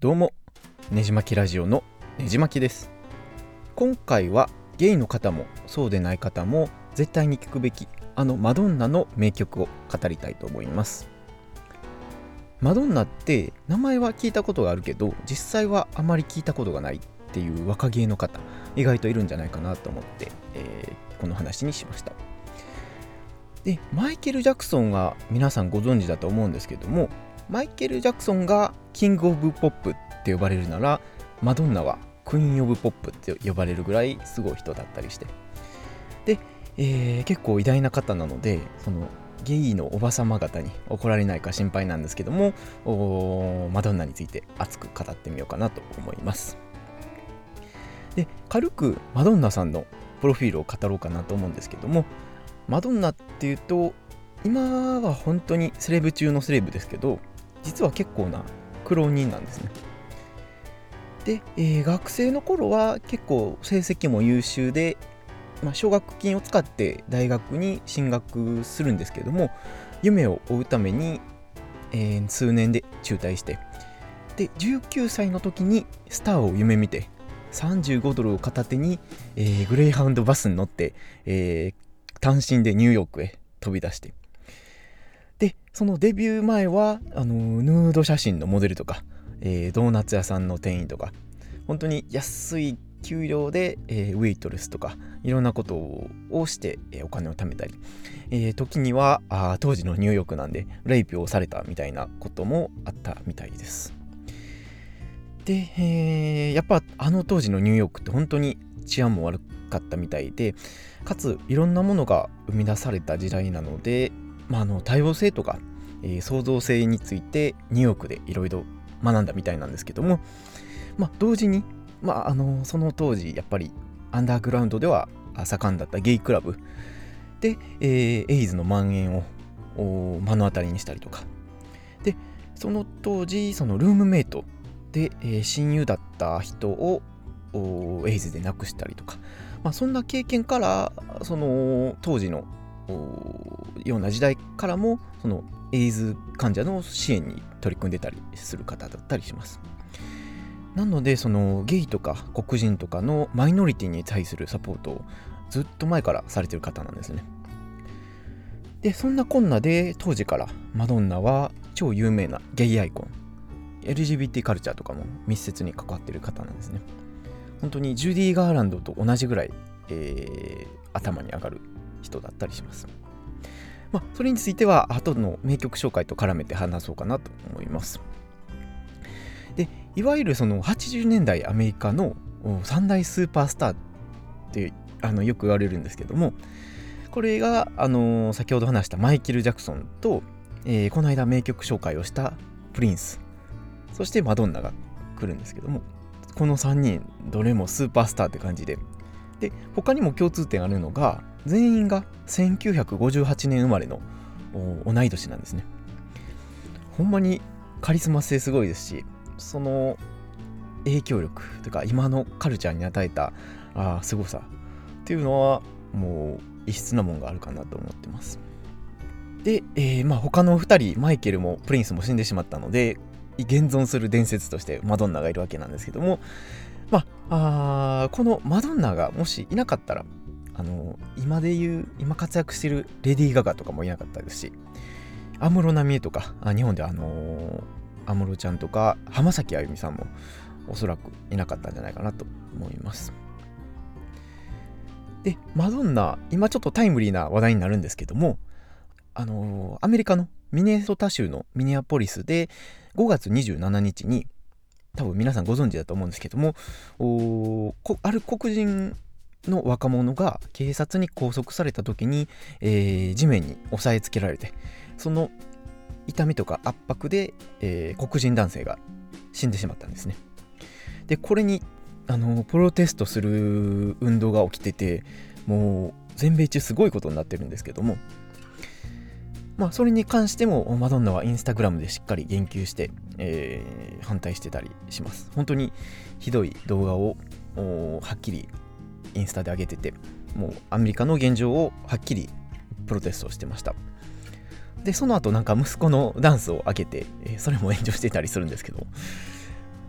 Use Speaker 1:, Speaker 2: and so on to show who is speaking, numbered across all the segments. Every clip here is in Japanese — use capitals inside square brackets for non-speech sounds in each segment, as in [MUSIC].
Speaker 1: どうもねじまきラジオのねじまきです。今回はゲイの方もそうでない方も絶対に聴くべきあのマドンナの名曲を語りたいと思います。マドンナって名前は聞いたことがあるけど実際はあまり聞いたことがないっていう若芸の方意外といるんじゃないかなと思って、えー、この話にしました。でマイケル・ジャクソンは皆さんご存知だと思うんですけどもマイケル・ジャクソンがキング・オブ・ポップって呼ばれるならマドンナはクイーン・オブ・ポップって呼ばれるぐらいすごい人だったりして。で、えー、結構偉大な方なのでそのゲイのおばさま方に怒られないか心配なんですけどもマドンナについて熱く語ってみようかなと思います。で軽くマドンナさんのプロフィールを語ろうかなと思うんですけどもマドンナっていうと今は本当にセレブ中のセレブですけど実は結構な苦労人なんですね。で、えー、学生の頃は結構成績も優秀で、まあ、奨学金を使って大学に進学するんですけども夢を追うために、えー、数年で中退してで19歳の時にスターを夢見て35ドルを片手に、えー、グレイハウンドバスに乗って、えー、単身でニューヨークへ飛び出してそのデビュー前はあのヌード写真のモデルとか、えー、ドーナツ屋さんの店員とか本当に安い給料で、えー、ウェイトレスとかいろんなことをして、えー、お金を貯めたり、えー、時にはあ当時のニューヨークなんでレイプをされたみたいなこともあったみたいです。で、えー、やっぱあの当時のニューヨークって本当に治安も悪かったみたいでかついろんなものが生み出された時代なので、まあ、あの多様性とか、えー、創造性についてニューヨークでいろいろ学んだみたいなんですけども、まあ、同時に、まあ、あのその当時やっぱりアンダーグラウンドでは盛んだったゲイクラブで、えー、エイズの蔓延を目の当たりにしたりとか。でその当時そのルームメイトで、えー、親友だった人をエイズで亡くしたりとか、まあ、そんな経験からその当時のような時代からもそのエイズ患者の支援に取り組んでたりする方だったりします。なのでそのゲイとか黒人とかのマイノリティに対するサポートをずっと前からされてる方なんですね。でそんなこんなで当時からマドンナは超有名なゲイアイコン LGBT カルチャーとかも密接に関わってる方なんですね。本当にジュディ・ガーランドと同じぐらい、えー、頭に上がる人だったりします。まあ、それについては後の名曲紹介と絡めて話そうかなと思います。で、いわゆるその80年代アメリカの三大スーパースターってあのよく言われるんですけども、これが、あの先ほど話したマイケル・ジャクソンと、えー、この間名曲紹介をしたプリンスそしてマドンナが来るんですけどもこの3人どれもスーパースターって感じでで他にも共通点あるのが全員が1958年生まれの同い年なんですね。ほんまにカリスマ性すごいですしその影響力というか今のカルチャーに与えたあすごさっていうのはもう異質なもんがあるかなと思ってます。で、えー、まあ他の2人マイケルもプリンスも死んでしまったので現存する伝説としてマドンナがいるわけなんですけども、あ、あこのマドンナがもしいなかったら、あの今で言う、今活躍してるレディー・ガガとかもいなかったですし、安室奈美恵とか、あ日本であの安室ちゃんとか、浜崎あゆみさんもおそらくいなかったんじゃないかなと思います。で、マドンナ、今ちょっとタイムリーな話題になるんですけども、あのアメリカのミネソタ州のミネアポリスで5月27日に多分皆さんご存知だと思うんですけどもある黒人の若者が警察に拘束された時に、えー、地面に押さえつけられてその痛みとか圧迫で、えー、黒人男性が死んでしまったんですね。でこれにあのプロテストする運動が起きててもう全米中すごいことになってるんですけどもまあ、それに関してもマドンナはインスタグラムでしっかり言及して、えー、反対してたりします。本当にひどい動画をはっきりインスタで上げてて、もうアメリカの現状をはっきりプロテストしてました。で、その後なんか息子のダンスを上げて、えー、それも炎上してたりするんですけど、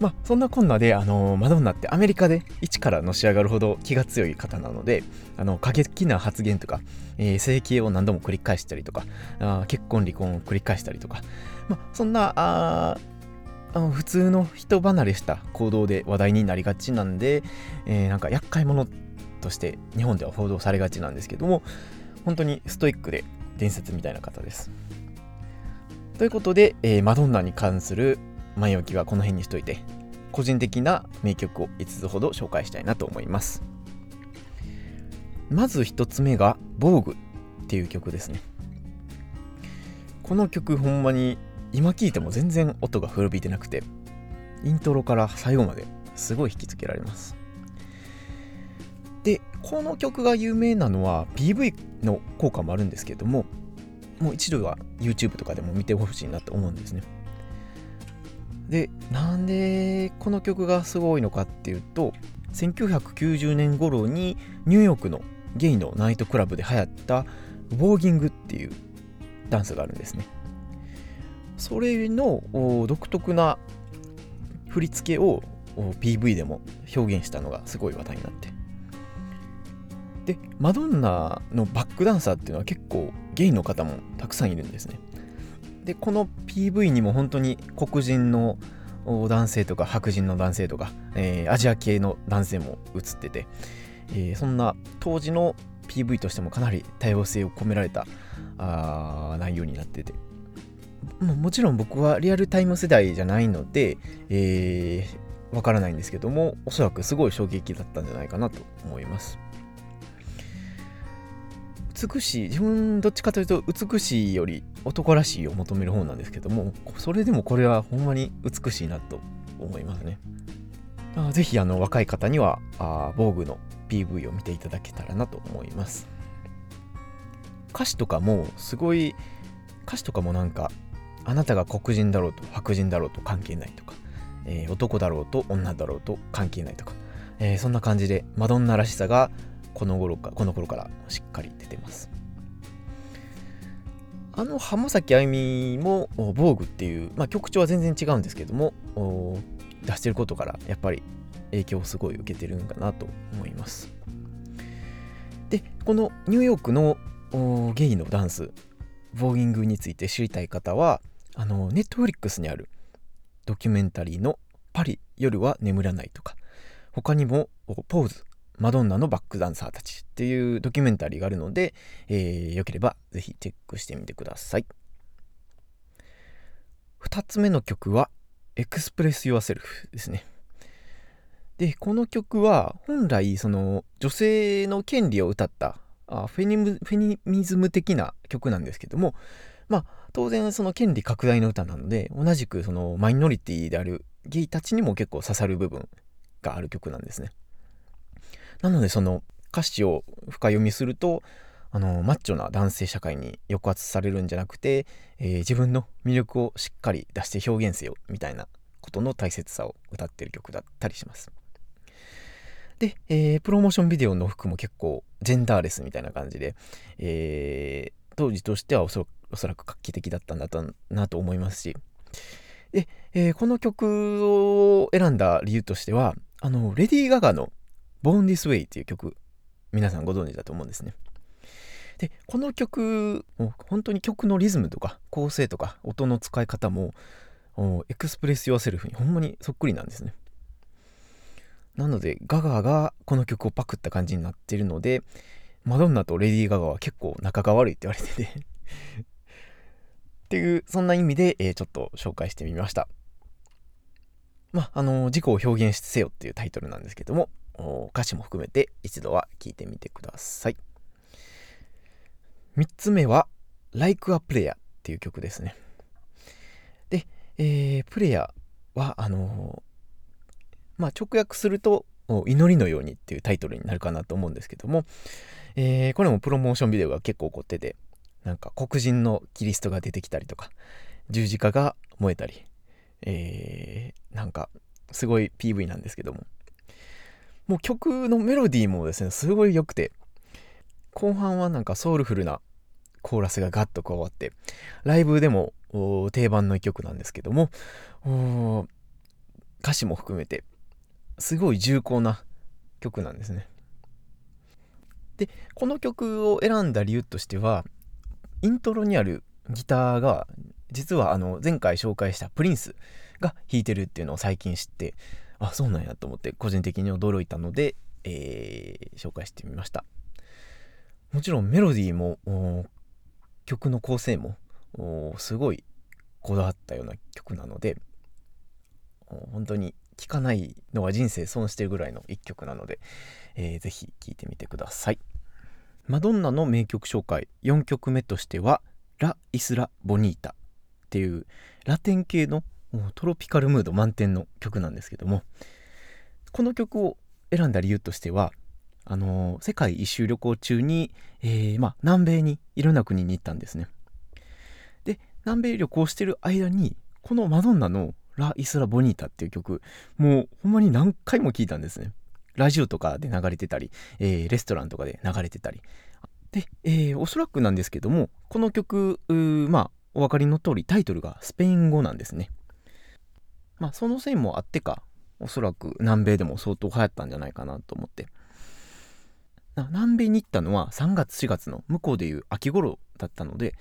Speaker 1: まあそんなこんなで、あのマドンナってアメリカで一からのし上がるほど気が強い方なのであの過激な発言とか、えー、整形を何度も繰り返したりとかあ結婚離婚を繰り返したりとか、まあ、そんなああの普通の人離れした行動で話題になりがちなんで、えー、なんか厄介者として日本では報道されがちなんですけども本当にストイックで伝説みたいな方です。ということで、えー、マドンナに関する前置きはこの辺にしといて個人的な名曲を5つほど紹介したいなと思います。まず1つ目が「防具」っていう曲ですね。この曲ほんまに今聴いても全然音が古びてなくてイントロから最後まですごい引きつけられます。でこの曲が有名なのは PV の効果もあるんですけれどももう一度は YouTube とかでも見てほしいなと思うんですね。でなんでこの曲がすごいのかっていうと1990年頃にニューヨークのゲイのナイトクラブで流行ったウォーギングっていうダンスがあるんですね。それの独特な振り付けを PV でも表現したのがすごい話題になって。でマドンナのバックダンサーっていうのは結構ゲイの方もたくさんいるんですね。でこの PV にも本当に黒人の男性とか白人の男性とか、えー、アジア系の男性も映ってて、えー、そんな当時の PV としてもかなり多様性を込められたあ内容になっててもちろん僕はリアルタイム世代じゃないので、えー、からないんですけどもおそらくすごい衝撃だったんじゃないかなと思います。美しい自分どっちかというと美しいより男らしいを求める方なんですけどもそれでもこれはほんまに美しいなと思いますね。あぜひあの若い方にはあ防具の PV を見ていただけたらなと思います。歌詞とかもすごい歌詞とかもなんかあなたが黒人だろうと白人だろうと関係ないとか、えー、男だろうと女だろうと関係ないとか、えー、そんな感じでマドンナらしさがこの頃かこの頃からしっかり出てます。あの浜崎あゆみも防具っていう、まあ、曲調は全然違うんですけども出してることからやっぱり影響をすごい受けてるんかなと思います。でこのニューヨークのゲイのダンスボーギングについて知りたい方はあのネットフリックスにあるドキュメンタリーの「パリ夜は眠らない」とか他にも「ポーズマドンナのバックダンサーたちっていうドキュメンタリーがあるので、えー、よければぜひチェックしてみてください。2つ目の曲は、 Express Yourself ですね。で、この曲は本来、その女性の権利を歌ったあフェニムフェニミズム的な曲なんですけども、まあ、当然その権利拡大の歌なので、同じくそのマイノリティであるゲイたちにも結構刺さる部分がある曲なんですね。なのでその歌詞を深読みするとあのマッチョな男性社会に抑圧されるんじゃなくて、えー、自分の魅力をしっかり出して表現せよみたいなことの大切さを歌ってる曲だったりします。で、えー、プロモーションビデオの服も結構ジェンダーレスみたいな感じで、えー、当時としてはおそらく画期的だったんだなと思いますしで、えー、この曲を選んだ理由としてはあのレディー・ガガの Born This Way っていう曲、皆さんご存知だと思うんですね。で、この曲、本当に曲のリズムとか構成とか音の使い方も、エクスプレス・ヨアセルフにほんまにそっくりなんですね。なので、ガガがこの曲をパクった感じになってるので、マドンナとレディー・ガガは結構仲が悪いって言われててっていう、そんな意味で、えー、ちょっと紹介してみました。まあ、あの、自己を表現せよっていうタイトルなんですけども、歌詞も含めて一度は聴いてみてください。3つ目は Like a Player っていう曲ですね。で、えー、プレイヤーは、あのー、まあ、直訳すると祈りのようにっていうタイトルになるかなと思うんですけども、えー、これもプロモーションビデオが結構起こってて、なんか黒人のキリストが出てきたりとか、十字架が燃えたり、えー、なんかすごい PV なんですけども、もう曲のメロディーもですね、すごい良くて、後半はなんかソウルフルなコーラスがガッと加わって、ライブでも定番の一曲なんですけども、歌詞も含めてすごい重厚な曲なんですね。でこの曲を選んだ理由としてはイントロにあるギターが実はあの前回紹介したプリンスが弾いてるっていうのを最近知ってあそうなんやと思って個人的に驚いたので、えー、紹介してみました。もちろんメロディーも曲の構成もすごいこだわったような曲なので本当に聴かないのは人生損してるぐらいの一曲なので、えー、ぜひ聴いてみてください。マドンナの名曲紹介4曲目としてはラ・イスラ・ボニータっていうラテン系のもうトロピカルムード満点の曲なんですけどもこの曲を選んだ理由としてはあの世界一周旅行中に、えー、まあ、南米にいろんな国に行ったんですね。で南米旅行してる間にこのマドンナの「ラ・イスラ・ボニータ」っていう曲もうほんまに何回も聴いたんですね。ラジオとかで流れてたり、えー、レストランとかで流れてたり。で、えー、おそらくなんですけどもこの曲まあお分かりの通りタイトルがスペイン語なんですね。まあそのせいもあってかおそらく南米でも相当流行ったんじゃないかなと思って。南米に行ったのは3月4月の向こうでいう秋頃だったので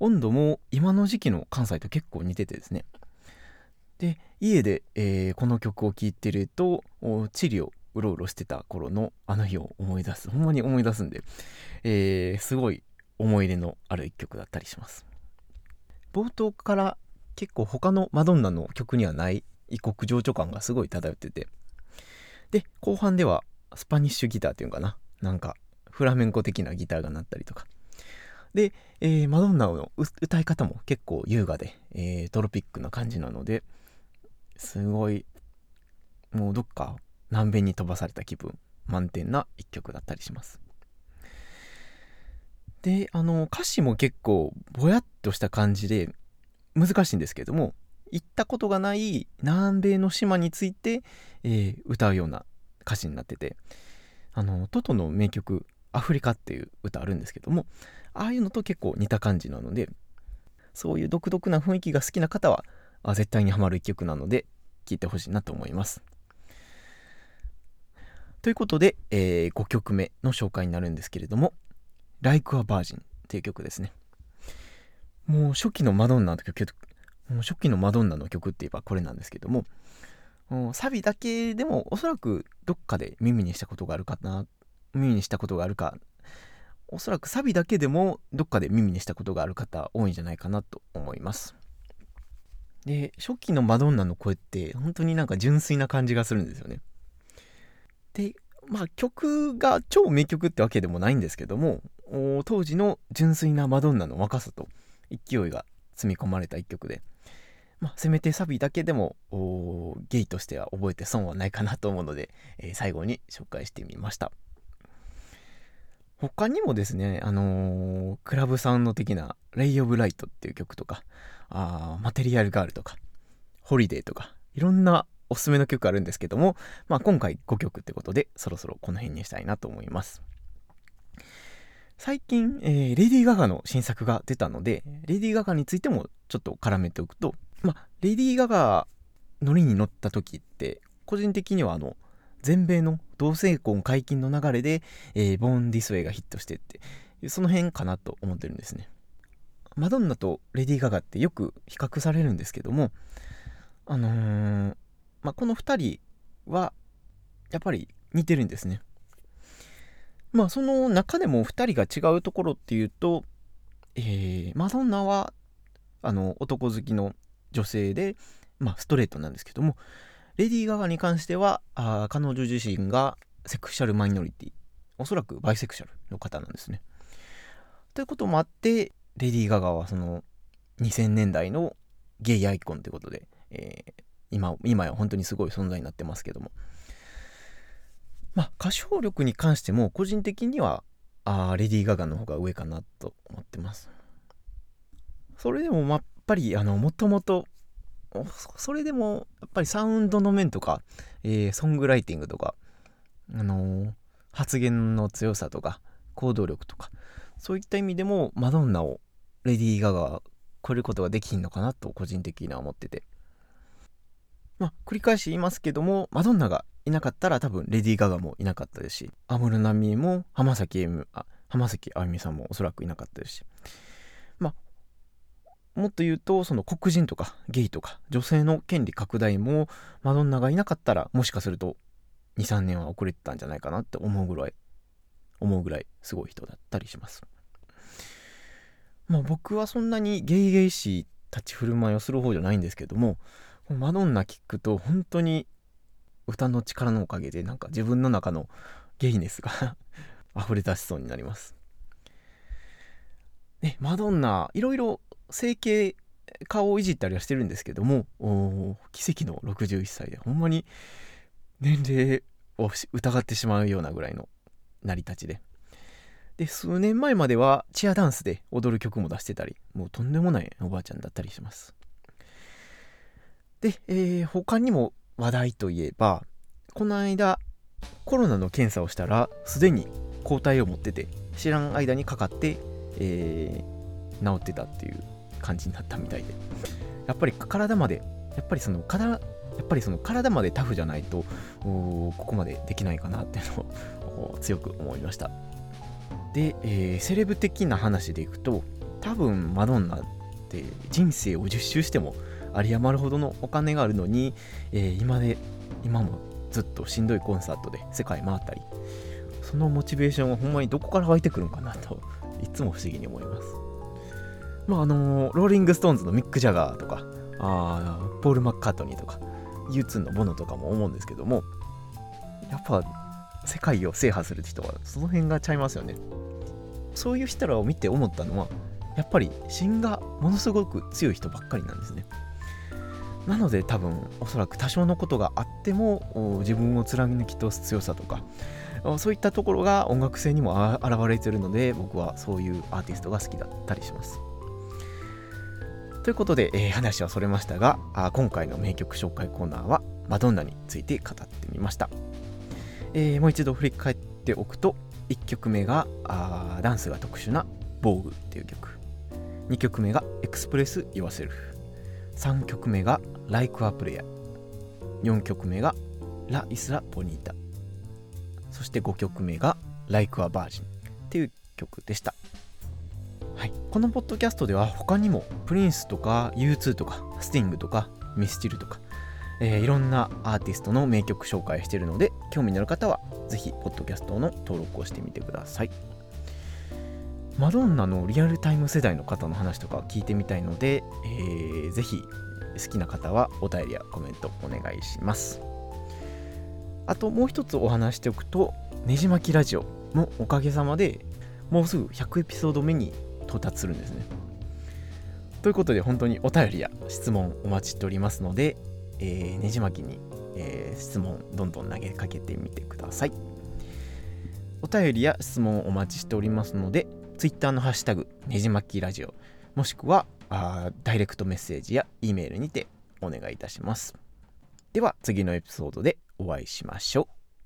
Speaker 1: 温度も今の時期の関西と結構似ててですね。で家で、えー、この曲を聴いてるとチリをうろうろしてた頃のあの日を思い出す。ほんまに思い出すんで、えー、すごい思い入れのある一曲だったりします。冒頭から結構他のマドンナの曲にはない異国情緒感がすごい漂ってて。で後半ではスパニッシュギターっていうのかな。なんかフラメンコ的なギターが鳴ったりとか。で、えー、マドンナの歌い方も結構優雅で、えー、トロピックな感じなのですごいもうどっか南米に飛ばされた気分満点な一曲だったりします。であの歌詞も結構ぼやっとした感じで難しいんですけれども行ったことがない南米の島について、えー、歌うような歌詞になっててあのトトの名曲「アフリカ」っていう歌あるんですけどもああいうのと結構似た感じなのでそういう独特な雰囲気が好きな方はあ絶対にハマる一曲なので聴いてほしいなと思います。ということで、えー、5曲目の紹介になるんですけれども「Like a Virgin」っていう曲ですね。もう初期のマドンナの曲もう初期のマドンナの曲って言えばこれなんですけどもサビだけでもおそらくどっかで耳にしたことがあるかな耳にしたことがあるかおそらくサビだけでもどっかで耳にしたことがある方多いんじゃないかなと思います。で初期のマドンナの声って本当になんか純粋な感じがするんですよね。でまあ曲が超名曲ってわけでもないんですけども当時の純粋なマドンナの若さと勢いが積み込まれた一曲で。まあ、せめてサビだけでもゲイとしては覚えて損はないかなと思うので、えー、最後に紹介してみました。他にもですね、あのー、クラブサウンド的な「レイ・オブ・ライト」っていう曲とかあマテリアル・ガールとかホリデーとかいろんなおすすめの曲あるんですけども、まあ、今回5曲ってことでそろそろこの辺にしたいなと思います。最近、えー、レディー・ガガの新作が出たのでレディー・ガガについてもちょっと絡めておくとま、レディー・ガガ乗りに乗った時って個人的にはあの全米の同性婚解禁の流れで、えー、ボーン・ディスウェイがヒットしてってその辺かなと思ってるんですね。マドンナとレディー・ガガってよく比較されるんですけどもあのー、ま、この2人はやっぱり似てるんですね。まあその中でも2人が違うところっていうと、えー、マドンナはあの男好きの女性で、まあ、ストレートなんですけどもレディー・ガガに関してはあ彼女自身がセクシャルマイノリティおそらくバイセクシャルの方なんですね。ということもあってレディー・ガガはその2000年代のゲイアイコンということで、えー、今今や本当にすごい存在になってますけどもまあ歌唱力に関しても個人的にはあレディー・ガガの方が上かなと思ってます。それでもやっぱりあのもともとそれでもやっぱりサウンドの面とか、えー、ソングライティングとか、あのー、発言の強さとか行動力とかそういった意味でもマドンナをレディー・ガガは超えることができんのかなと個人的には思ってて。まあ、繰り返し言いますけども、マドンナがいなかったら多分レディー・ガガもいなかったですし、安室奈美恵も浜崎あ、浜崎あゆみさんもおそらくいなかったですし、まあ、もっと言うと、その黒人とかゲイとか女性の権利拡大もマドンナがいなかったら、もしかすると2、3年は遅れてたんじゃないかなって思うぐらい、思うぐらいすごい人だったりします。まあ僕はそんなにゲイゲイし立ち振る舞いをする方じゃないんですけども、マドンナ聞くと本当に歌の力のおかげでなんか自分の中のゲイネスが [LAUGHS] 溢れ出しそうになります。ね、マドンナいろいろ整形顔をいじったりはしてるんですけども奇跡の61歳でほんまに年齢を疑ってしまうようなぐらいの成り立ちでで数年前まではチアダンスで踊る曲も出してたりもうとんでもないおばあちゃんだったりしますで、えー、他にも話題といえばこの間コロナの検査をしたらすでに抗体を持ってて知らん間にかかって、えー、治ってたっていう感じになったみたいで。やっぱり体までやっぱりその体やっぱりその体までタフじゃないとここまでできないかなっていうのを強く思いました。で、えー、セレブ的な話でいくと多分マドンナって人生を10周しても有り余るほどのお金があるのに、えー、今で今もずっとしんどいコンサートで世界回ったりそのモチベーションはほんまにどこから湧いてくるんかなといつも不思議に思います。まああのー、ローリング・ストーンズのミック・ジャガーとかあーポール・マッカートニーとか U2 のボノとかも思うんですけどもやっぱ世界を制覇する人はその辺がちゃいますよね。そういう人らを見て思ったのはやっぱり芯がものすごく強い人ばっかりなんですね。なので多分おそらく多少のことがあっても自分を貫き通す強さとかそういったところが音楽性にも現れてるので僕はそういうアーティストが好きだったりします。ということで、えー、話はそれましたがあ今回の名曲紹介コーナーはマドンナについて語ってみました、えー、もう一度振り返っておくと1曲目があダンスが特殊な「防具」っていう曲。2曲目が「エクスプレス・ヨアセルフ」3曲目が「Like a Player」4曲目が「ラ・イスラ・ボニータ」そして5曲目が「Like a Virgin」っていう曲でした、はい、このポッドキャストでは他にもプリンスとか U2 とかスティングとかミスチルとか、えー、いろんなアーティストの名曲紹介しているので興味のある方はぜひポッドキャストの登録をしてみてください。マドンナのリアルタイム世代の方の話とか聞いてみたいので、えー、ぜひ好きな方はお便りやコメントお願いします。あともう一つお話しておくとねじ巻きラジオのおかげさまでもうすぐ100エピソード目に到達するんですね。ということで本当にお便りや質問お待ちしておりますので、えー、ねじ巻きに、えー、質問どんどん投げかけてみてください。お便りや質問お待ちしておりますので Twitter のハッシュタグねじ巻きラジオもしくはあダイレクトメッセージや E メールにてお願いいたします。では次のエピソードでお会いしましょう。